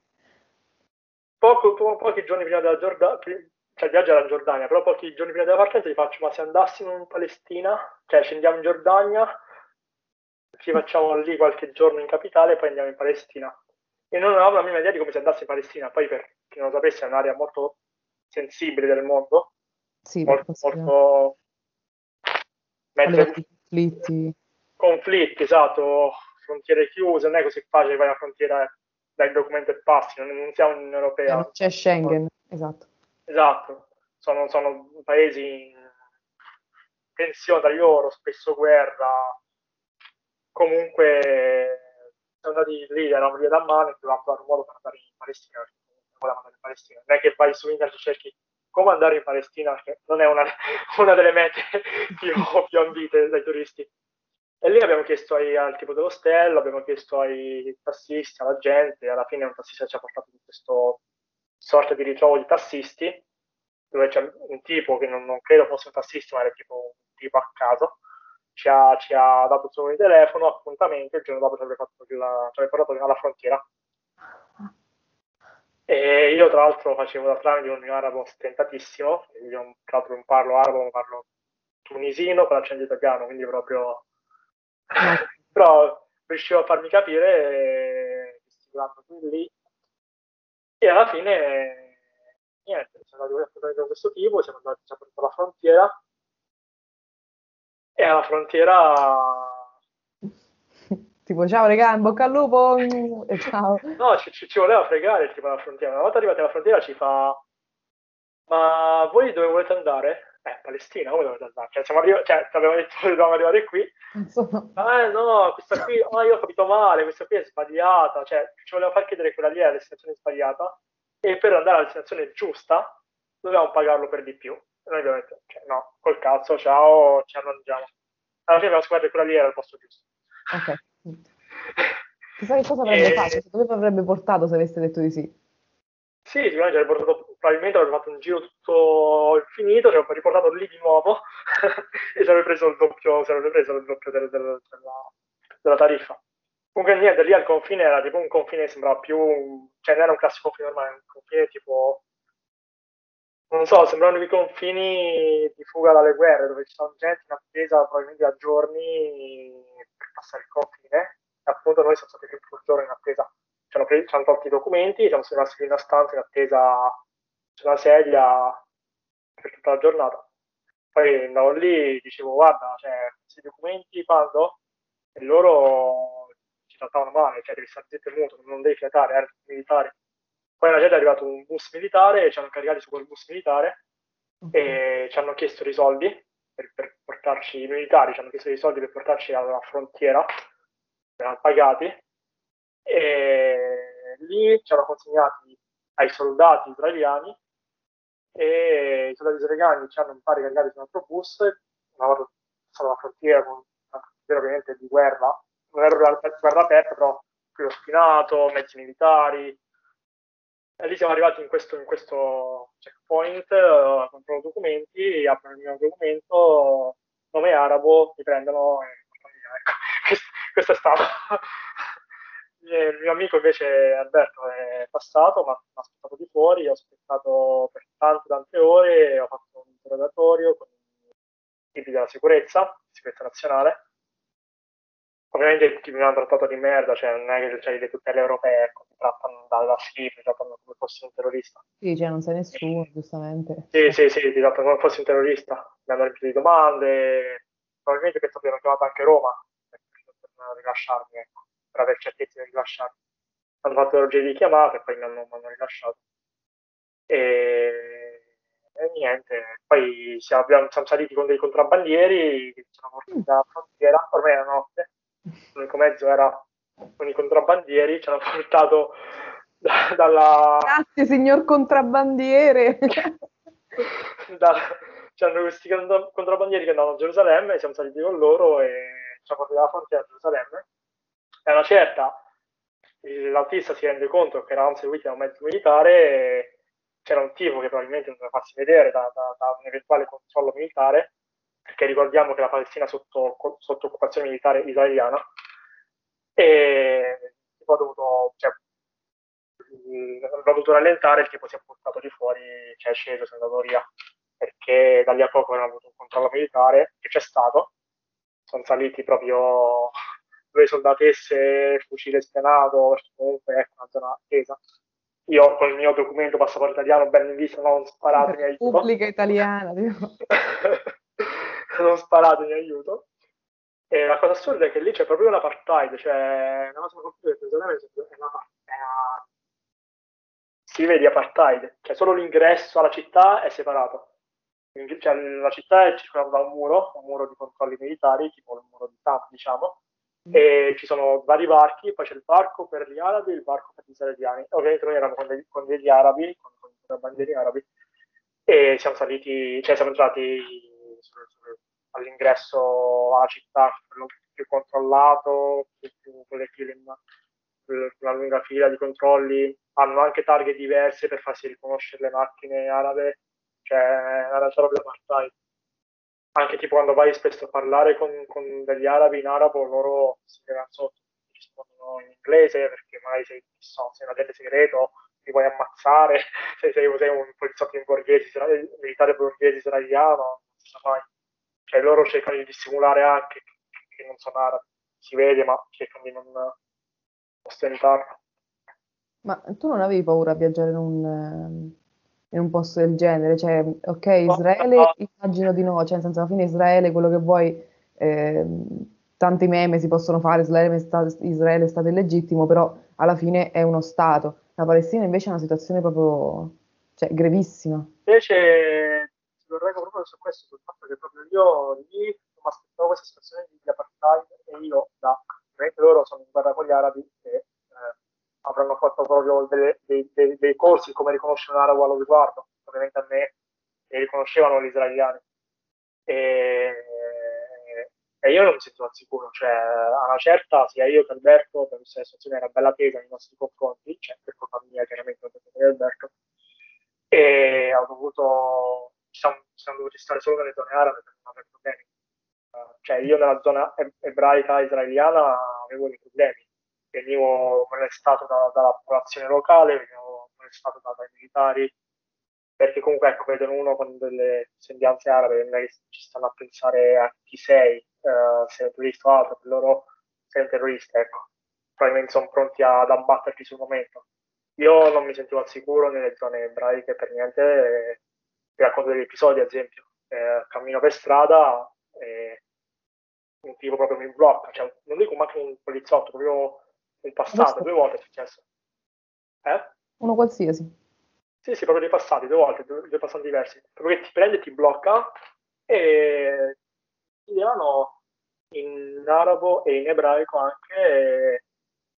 Poco, po- pochi giorni prima della Giordania, cioè il viaggio era in Giordania, però pochi giorni prima della partenza gli faccio, ma se andassimo in Palestina, cioè scendiamo in Giordania, ci facciamo lì qualche giorno in capitale e poi andiamo in Palestina. E non avevamo la minima idea di come si andasse in Palestina, poi per chi non lo sapesse è un'area molto sensibili del mondo,
sì,
molto, molto mezzo
conflitti.
conflitti, esatto, frontiere chiuse, non è così facile fare una frontiera dai documenti e passi, non, non siamo in Unione Europea.
Non c'è Schengen, esatto.
Esatto, sono, sono paesi in tensione tra loro, spesso guerra, comunque siamo andati lì, eravamo lì da mano e dovevamo trovare un modo per andare in Palestina, volevamo andare in Palestina. Non è che vai su internet e cerchi come andare in Palestina, perché non è una, (laughs) una delle mete (laughs) più, più ambite dai turisti. E lì abbiamo chiesto ai, al tipo dell'ostello, abbiamo chiesto ai tassisti, alla gente, alla fine un tassista ci ha portato in questo sorta di ritrovo di tassisti, dove c'è un tipo che non, non credo fosse un tassista, ma era tipo un tipo a caso, ci ha, ci ha dato il suo numero di telefono, appuntamento, il giorno dopo ci avrebbe, fatto il, ci avrebbe portato alla frontiera e io tra l'altro facevo da tramite un mio arabo stentatissimo, io tra l'altro non parlo arabo, ma parlo tunisino con l'accento italiano, quindi proprio... (laughs) però riuscivo a farmi capire arrivando qui lì. E alla fine, niente, siamo andati a questo tipo, siamo andati siamo andati alla frontiera. E alla frontiera
tipo ciao regà, in bocca al lupo e ciao.
No, ci, ci, voleva fregare tipo alla frontiera. Una volta arrivati alla frontiera ci fa ma voi dove volete andare? Eh, Palestina, come dovete andare? Cioè, siamo arrivati, cioè, abbiamo detto (laughs) che dovevamo arrivare qui. Insomma. Eh, no, questa qui, oh, io ho capito male, questa qui è sbagliata. Cioè, ci voleva far chiedere quella lì è la destinazione sbagliata. E per andare alla destinazione giusta, dovevamo pagarlo per di più. E noi abbiamo detto, cioè, no, col cazzo, ciao, ci arrangiamo. Alla fine abbiamo scoperto che quella lì era il posto giusto.
Ok. (laughs) Chissà che cosa avrebbe e... fatto, dove avrebbe portato se avesse detto di sì?
Sì, sicuramente avrebbe portato, probabilmente avrebbe fatto un giro tutto infinito, ci avrebbe riportato lì di nuovo (laughs) e ci avrebbe preso il doppio, preso il doppio del, del, della, della, tariffa. Comunque niente, lì al confine era tipo un confine, sembrava più, cioè non era un classico confine normale, un confine tipo, non so, sembravano i confini di fuga dalle guerre, dove ci sono gente in attesa probabilmente da giorni per passare il confine, e appunto noi siamo stati più un giorno in attesa ci hanno, preso, ci hanno tolto i documenti, siamo rimasti in una stanza in attesa su una sedia per tutta la giornata. Poi andavo lì, dicevo guarda, cioè, questi documenti quando? E loro ci trattavano male, cioè devi stare zitto e muto, non devi fiatare, erano militari. Poi una gente è arrivato un bus militare, ci hanno caricati su quel bus militare e ci hanno chiesto dei soldi per, per portarci, i militari ci hanno chiesto dei soldi per portarci alla frontiera, li hanno pagati e lì ci hanno consegnati ai soldati israeliani e i soldati israeliani ci hanno un pari caricati su un altro bus, una volta passato la frontiera con una frontiera ovviamente di guerra, non era guerra aperta, però qui spinato, mezzi militari. E lì siamo arrivati in questo, in questo checkpoint, uh, controllo documenti, aprono il mio documento, nome arabo, mi prendono e ecco, (laughs) questo è stato (laughs) il mio amico invece Alberto è passato, ma ha aspettato di fuori, ho aspettato per tante tante ore, ho fatto un interrogatorio con i tipi della sicurezza, sicurezza nazionale. Ovviamente mi hanno trattato di merda, cioè non è che c'è le tutele europee, ecco, mi trattano dalla schifo, mi trattano come fossi un terrorista.
Sì, cioè non sei nessuno, giustamente.
Sì, sì, sì, ti trattano come fossi un terrorista. Mi hanno riempito di domande, probabilmente penso abbiano chiamato anche Roma per, per rilasciarmi, ecco per avere certezza di rilasciarmi. Hanno fatto l'orgio di chiamata e poi mi hanno, mi hanno rilasciato. E, e, niente, poi siamo, abbiamo, siamo saliti con dei contrabbandieri che ci hanno portati dalla frontiera, ormai era notte, l'unico mezzo era con i contrabbandieri, ci hanno portato da, dalla...
Grazie signor contrabbandiere! (laughs)
da, c'erano questi contrabbandieri che andavano a Gerusalemme, siamo saliti con loro e ci hanno portato dalla frontiera a Gerusalemme e una certa l'autista si rende conto che eravamo seguiti da un mezzo militare c'era un tipo che probabilmente non doveva farsi vedere da, da, da, un eventuale controllo militare perché ricordiamo che la Palestina è sotto, sotto occupazione militare israeliana e tipo ha dovuto cioè, l'ha dovuto rallentare il tipo si è portato di fuori cioè è sceso, si è andato via perché da lì a poco hanno avuto un controllo militare che c'è stato sono saliti proprio due soldatesse, fucile spianato, comunque ecco una zona attesa. Io con il mio documento passaporto italiano ben in vista non sparato in aiuto.
Pubblica italiana, (laughs) (laughs)
non sparato in aiuto. E la cosa assurda è che lì c'è proprio un apartheid, cioè una cosa molto è una, è una, si vede apartheid, cioè solo l'ingresso alla città è separato. Cioè, la città è circondata da un muro, un muro di controlli militari, tipo il muro di Trump, diciamo, e ci sono vari barchi, poi c'è il barco per gli arabi e il barco per gli israeliani. Ovviamente noi eravamo con degli, con degli arabi, con, con bandieri arabi, e siamo saliti, cioè siamo entrati all'ingresso alla città, quello più controllato, più, più file, una lunga fila di controlli, hanno anche targhe diverse per farsi riconoscere le macchine arabe, cioè era realtà proprio apartheid anche tipo quando vai spesso a parlare con, con degli arabi in arabo, loro si sotto, rispondono in inglese perché magari sei, so, sei un agente segreto, ti vuoi ammazzare, (laughs) se sei, sei, un poliziotto in borghese, militare borghese israeliano, mai. Cioè loro cercano di dissimulare anche che, non sono arabi, si vede, ma cercano di non ostentarlo.
Ma tu non avevi paura a viaggiare in un, in un posto del genere? Cioè, ok, Israele, immagino di no, cioè, nel senso, alla fine Israele, quello che vuoi, eh, tanti meme si possono fare, Israele è, stato, Israele è stato illegittimo, però alla fine è uno Stato. La Palestina invece è una situazione proprio, cioè, grevissima.
Invece, vorrei proprio su questo, sul fatto che proprio io lì mi aspettavo questa situazione di apartheid e io, da, loro sono in guerra con gli arabi e avranno fatto proprio delle, dei, dei, dei, corsi come riconoscere un arabo allo riguardo. Ovviamente a me mi riconoscevano gli israeliani. E, e io non mi sento al sicuro, cioè a una certa sia io che Alberto, per questa situazione era bella tesa nei nostri confronti, cioè per colpa mia chiaramente non per Alberto, e ho dovuto, siamo, siamo dovuti stare solo nelle zone arabe per non avere problemi. Uh, cioè io nella zona ebraica israeliana avevo dei problemi, venivo molestato da, dalla popolazione locale, venivo molestato da, dai militari, perché comunque ecco, vedono uno con delle sembianze arabe, magari ci stanno a pensare a chi sei, uh, sei un turista o altro, per loro sei un terrorista, ecco. Probabilmente sono pronti ad abbatterti sul momento. Io non mi sentivo al sicuro nelle zone ebraiche per niente, vi racconto degli episodi, ad esempio, eh, cammino per strada e un tipo proprio mi blocca, cioè, non dico manco un poliziotto, proprio in passato, due volte è successo. Eh?
Uno qualsiasi.
Sì, sì, proprio dei passati, due volte, due, due passanti diversi. Proprio che ti prende, ti blocca e ti dicono in arabo e in ebraico anche.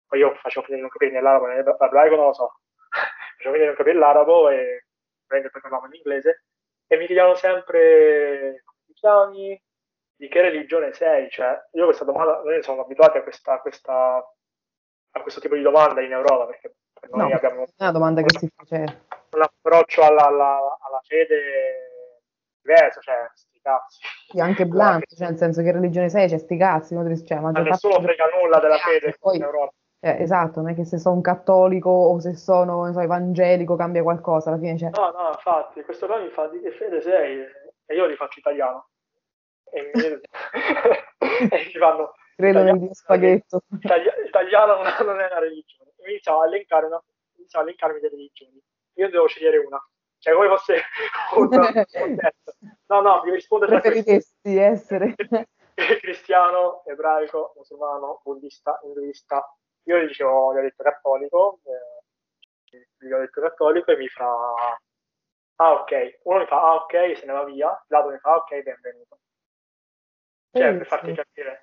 Poi io facevo finire di non capire nell'arabo nell'ebraico non lo so. (laughs) facevo finire di non capire l'arabo e prende poi parlavamo in inglese. E mi chiedevano sempre come ti chiami, di che religione sei. Cioè, io questa domanda, noi siamo abituati a questa, questa a questo tipo di domanda in Europa, perché noi
no,
abbiamo
è una domanda che si face.
un approccio alla, alla, alla fede diverso, cioè sti cazzi.
Sì, anche blando, cioè nel senso che religione sei, c'è sti cazzi,
cioè, ma nessuno frega nulla della fede in Europa.
Eh, esatto, non è che se sono cattolico o se sono so, evangelico cambia qualcosa, alla fine c'è.
No, no, infatti, questo qua mi fa di che fede sei e io li faccio italiano. E mi, (laughs) (laughs) e mi fanno
credo nel mio spaghetto.
Italiano non è una religione. Iniziamo a, elencare una, iniziamo a elencarmi delle religioni. Io devo scegliere una. Cioè, come fosse (laughs) un contesto. No, no, mi rispondo
tra Preferiresti essere
cristiano, ebraico, musulmano, buddista, induista. Io gli dicevo, gli ho detto cattolico, eh, gli ho detto cattolico e mi fa ah ok, uno mi fa ah ok, se ne va via, l'altro mi fa ah ok, benvenuto. Cioè, per farti capire.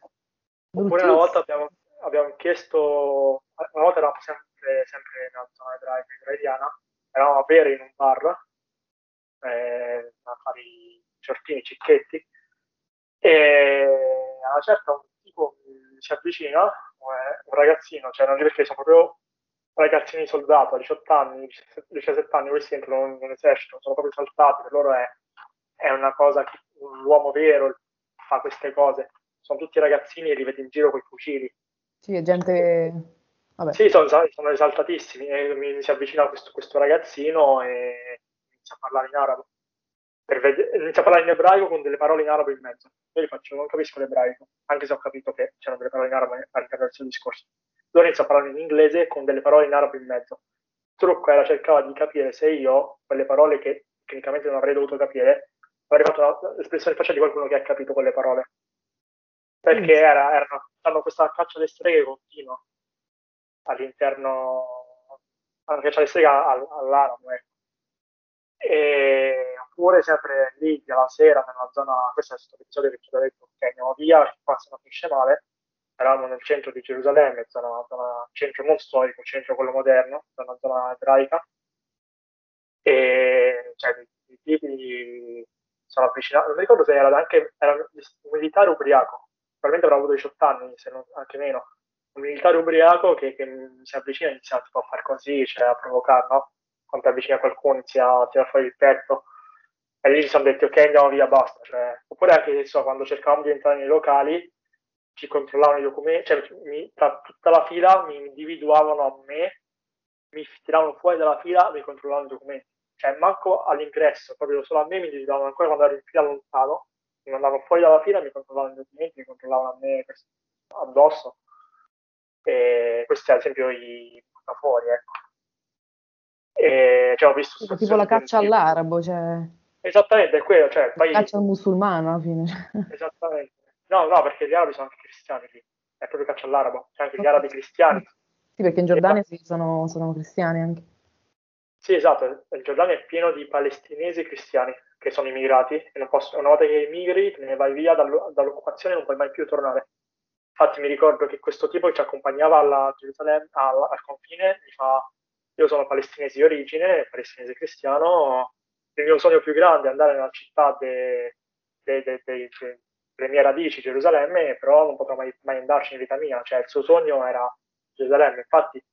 Oppure una volta abbiamo, abbiamo, chiesto, una volta eravamo sempre, sempre nella zona ebraica israeliana, eravamo a bere in un bar, eh, a fare i ciortini, cicchetti, e a una certa un tipo si avvicina, un ragazzino, cioè non perché sono proprio ragazzini soldato a 18 anni, 17 anni, questi entrano in esercito, sono proprio saltati, per loro è, è una cosa che l'uomo vero fa queste cose sono tutti ragazzini e li vedi in giro con i fucili.
Sì, è gente... Vabbè.
Sì, sono, sono esaltatissimi. E mi, mi si avvicina questo, questo, ragazzino e inizia a parlare in arabo. Ved- inizia a parlare in ebraico con delle parole in arabo in mezzo. Io gli faccio, non capisco l'ebraico, anche se ho capito che c'erano delle parole in arabo all'interno del suo discorso. Loro inizia a parlare in inglese con delle parole in arabo in mezzo. Il trucco era cercare di capire se io, quelle parole che tecnicamente non avrei dovuto capire, avrei fatto l'espressione faccia di qualcuno che ha capito quelle parole perché era, erano, hanno questa caccia alle streghe continua all'interno, una caccia alle streghe all'Aramo. Ecco. E, oppure sempre lì alla sera nella zona, questo è stato l'episodio che ti ho detto, ok, andiamo via, qua se non finisce male, eravamo nel centro di Gerusalemme, zona, zona, centro non storico, centro quello moderno, una zona ebraica, e cioè, i tipi sono avvicinati, non mi ricordo se era anche era un militare ubriaco, probabilmente avrà avuto 18 anni, se non anche meno, un militare ubriaco che, che si avvicina e inizia tipo, a fare così, cioè a provocare, no? Quando ti avvicina qualcuno inizia a tirare fuori il petto. E lì ci siamo detti ok andiamo via, basta. Cioè, oppure anche so, quando cercavamo di entrare nei locali ci controllavano i documenti, cioè mi, tra tutta la fila mi individuavano a me, mi tiravano fuori dalla fila e mi controllavano i documenti. Cioè manco all'ingresso, proprio solo a me mi individuavano ancora quando ero in fila lontano mi mandavano fuori dalla fila, mi controllavano i documenti, mi controllavano a me addosso. E questi ad esempio i buttafuori, ecco. E, cioè, ho visto
Tipo, la caccia all'arabo, cioè...
Esattamente, è quello, cioè, poi...
Caccia al musulmano alla fine.
Esattamente. No, no, perché gli arabi sono anche cristiani lì, è proprio caccia all'arabo, c'è anche gli arabi cristiani.
Sì, perché in Giordania sì, sono, sono cristiani anche.
Sì, esatto, il Giordania è pieno di palestinesi cristiani che sono immigrati e non possono, una volta che emigri te ne vai via dall'occupazione e non puoi mai più tornare. Infatti mi ricordo che questo tipo che ci accompagnava alla Gerusalemme, al, al confine mi fa, io sono palestinese di origine, palestinese cristiano, il mio sogno più grande è andare nella città de, de, de, delle mie radici, Gerusalemme, però non potrò mai, mai andarci in vita mia, cioè il suo sogno era Gerusalemme. Infatti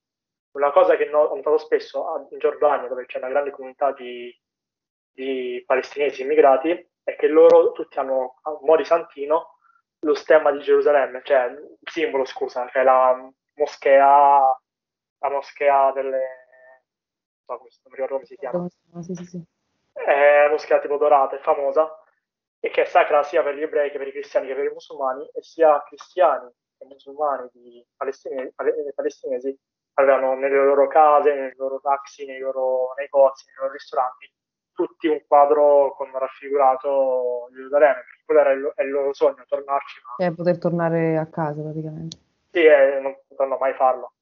una cosa che ho notato spesso in Giordania, dove c'è una grande comunità di, di palestinesi immigrati, è che loro tutti hanno a mo' santino lo stemma di Gerusalemme, cioè il simbolo, scusa, cioè la moschea, la moschea delle... non so non ricordo come si chiama.
Sì, sì, sì.
È una moschea tipo dorata, è famosa, e che è sacra sia per gli ebrei che per i cristiani che per i musulmani, e sia cristiani che musulmani di palestinesi, palestinesi avevano nelle loro case, nei loro taxi, nei loro negozi, nei loro ristoranti, tutti un quadro con raffigurato Gerusalemme, perché quello era il, è il loro sogno, tornarci.
Ma... Eh, poter tornare a casa praticamente.
Sì, eh, non potranno mai farlo.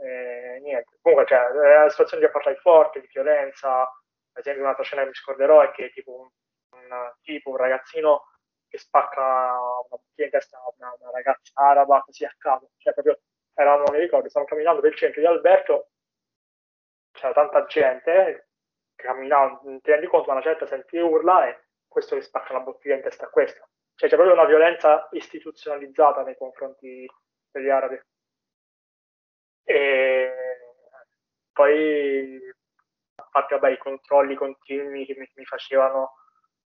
Eh, niente. Comunque, cioè, una situazione di apartheid forte, di violenza. Ad esempio, un'altra scena che mi scorderò è che tipo un, un tipo, un ragazzino che spacca una bottiglia in testa a una, una, ragazza araba così a caso, cioè proprio eravamo, mi ricordo, stavamo camminando per il centro di Alberto, c'era tanta gente, camminava, non ti rendi conto, una certa senti urla e questo che spacca la bottiglia in testa a questo. Cioè c'è proprio una violenza istituzionalizzata nei confronti degli arabi. E poi infatti vabbè, i controlli continui che mi, mi facevano.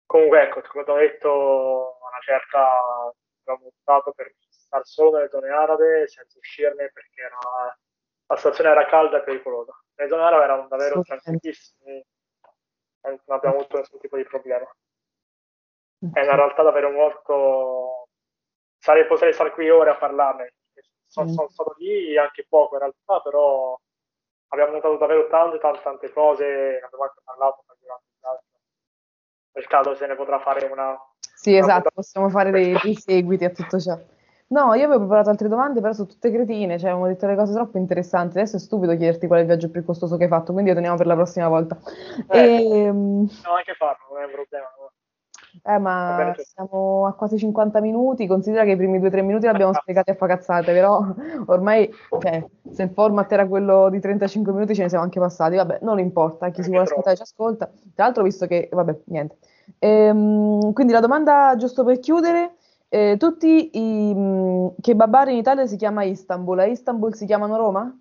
Comunque ecco come ho detto una certa abbiamo optato per stare solo nelle zone arabe senza uscirne perché era, la situazione era calda e pericolosa. Le zone arabe erano davvero tranquillissime non abbiamo avuto nessun tipo di problema. È una realtà davvero molto sarei, potrei stare qui ore a parlarne sono, sono stato lì anche poco in realtà però abbiamo notato davvero tante tante tante cose abbiamo anche parlato nel caso se ne potrà fare una...
Sì, una esatto, possiamo fare dei, dei seguiti a tutto ciò. No, io avevo preparato altre domande, però sono tutte cretine, cioè avevamo detto delle cose troppo interessanti. Adesso è stupido chiederti qual è il viaggio più costoso che hai fatto, quindi lo teniamo per la prossima volta.
Eh, e, ehm, possiamo anche farlo, non è un problema.
Eh, ma siamo a quasi 50 minuti, considera che i primi 2-3 minuti l'abbiamo spiegati a fagazzate, però ormai, cioè, se il format era quello di 35 minuti ce ne siamo anche passati, vabbè, non importa, chi si vuole ascoltare ci ascolta. Tra l'altro, visto che, vabbè, niente. Ehm, quindi la domanda, giusto per chiudere, eh, tutti i mh, kebabari in Italia si chiama Istanbul, a Istanbul si chiamano Roma?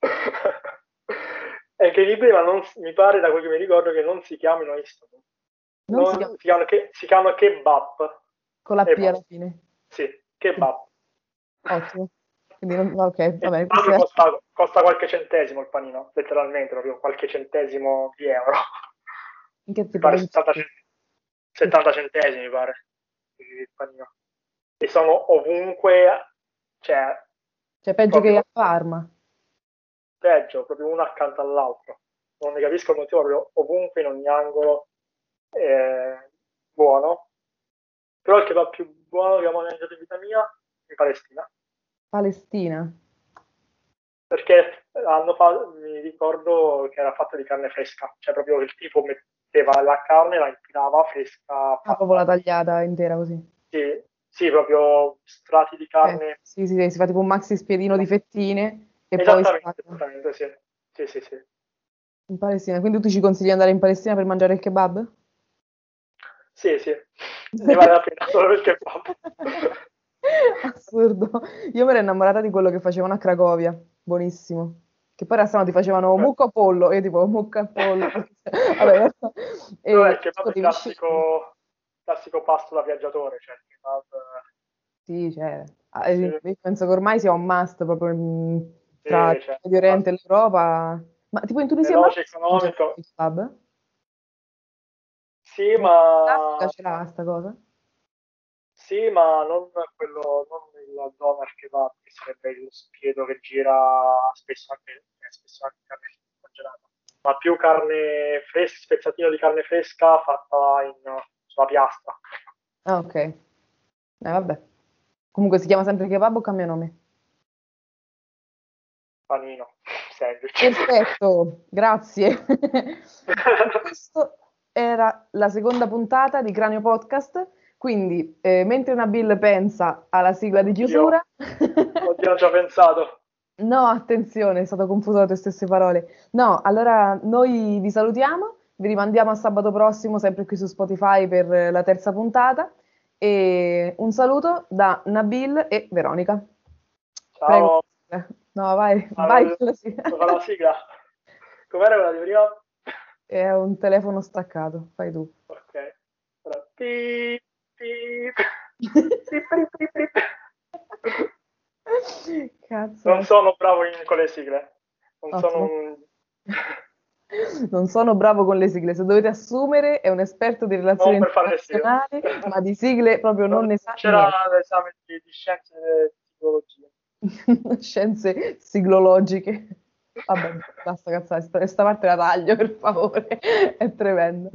(laughs)
È incredibile, ma non, mi pare da quel che mi ricordo che non si chiamino Istanbul. Non, non si, chiama... si, chiamano che, si chiama kebab.
Con la P alla fine?
Sì, kebab.
Ottimo. Quindi non, ok, vabbè,
costa, costa, qualche centesimo il panino, letteralmente, proprio qualche centesimo di euro.
In che
tipo pare 70, 70 centesimi, mi pare, il panino. E sono ovunque, cioè...
Cioè peggio che a Parma.
Peggio, proprio uno accanto all'altro. Non ne capisco il motivo, proprio ovunque, in ogni angolo, eh, buono. Però il va più buono che ho mangiato in vita mia in Palestina.
Palestina?
Perché l'anno fa mi ricordo che era fatto di carne fresca, cioè proprio il tipo metteva la carne, la infilava fresca.
Ah, proprio la tagliata intera così?
Sì, sì proprio strati di carne.
Eh, sì, sì, sì, si fa tipo un maxi spiedino di fettine e
poi... Esattamente, sì. Sì, sì, sì.
In Palestina, quindi tu ci consigli di andare in Palestina per mangiare il kebab?
Sì, sì, ne vale la pena solo per il kebab.
Assurdo. Io mi ero innamorata di quello che facevano a Cracovia, buonissimo. Che poi a strano ti facevano mucco pollo, e io tipo mucca pollo. (laughs) Vabbè,
e, no, è che il classico, classico pasto da viaggiatore, cioè kebab...
Sì, cioè, sì. penso che ormai sia un must proprio tra sì, il Medio Oriente e l'Europa. Ma tipo in Tunisia
Veloce, economico.
Il kebab?
Sì, ma...
ce l'ha sta cosa?
Sì, ma non quello, non il doner che va, che sarebbe lo spiedo che gira spesso anche, eh, spesso anche esagerata, ma più carne fresca, spezzatino di carne fresca fatta in, sulla piastra.
Ah, ok. Eh, vabbè. Comunque si chiama sempre kebab o cambia nome?
Panino, sandwich.
Perfetto, grazie. (laughs) Questo era la seconda puntata di Cranio Podcast. Quindi, eh, mentre Nabil pensa alla sigla di chiusura,
Oddio, (laughs) ho già pensato.
no, attenzione, è stato confuso da tue stesse parole. No, allora noi vi salutiamo, vi rimandiamo a sabato prossimo, sempre qui su Spotify per la terza puntata. E un saluto da Nabil e Veronica.
Ciao.
Prego. No, vai,
Ah,
vai con la sigla.
Fa la sigla. Com'era quella di prima?
È un telefono staccato, fai tu.
Ok. Allora, pip, pip.
Cazzo.
Non sono bravo in- con le sigle. Non
Ottimo.
sono un... (laughs)
Non sono bravo con le sigle. Se dovete assumere, è un esperto di relazioni
Non
internazionali, ma di sigle proprio non ne sa
C'era l'esame di, di scienze e
niente. (laughs) Scienze siglologiche. Vabbè, basta cazzare, sta- sta parte la taglio, per favore. (laughs) È tremendo.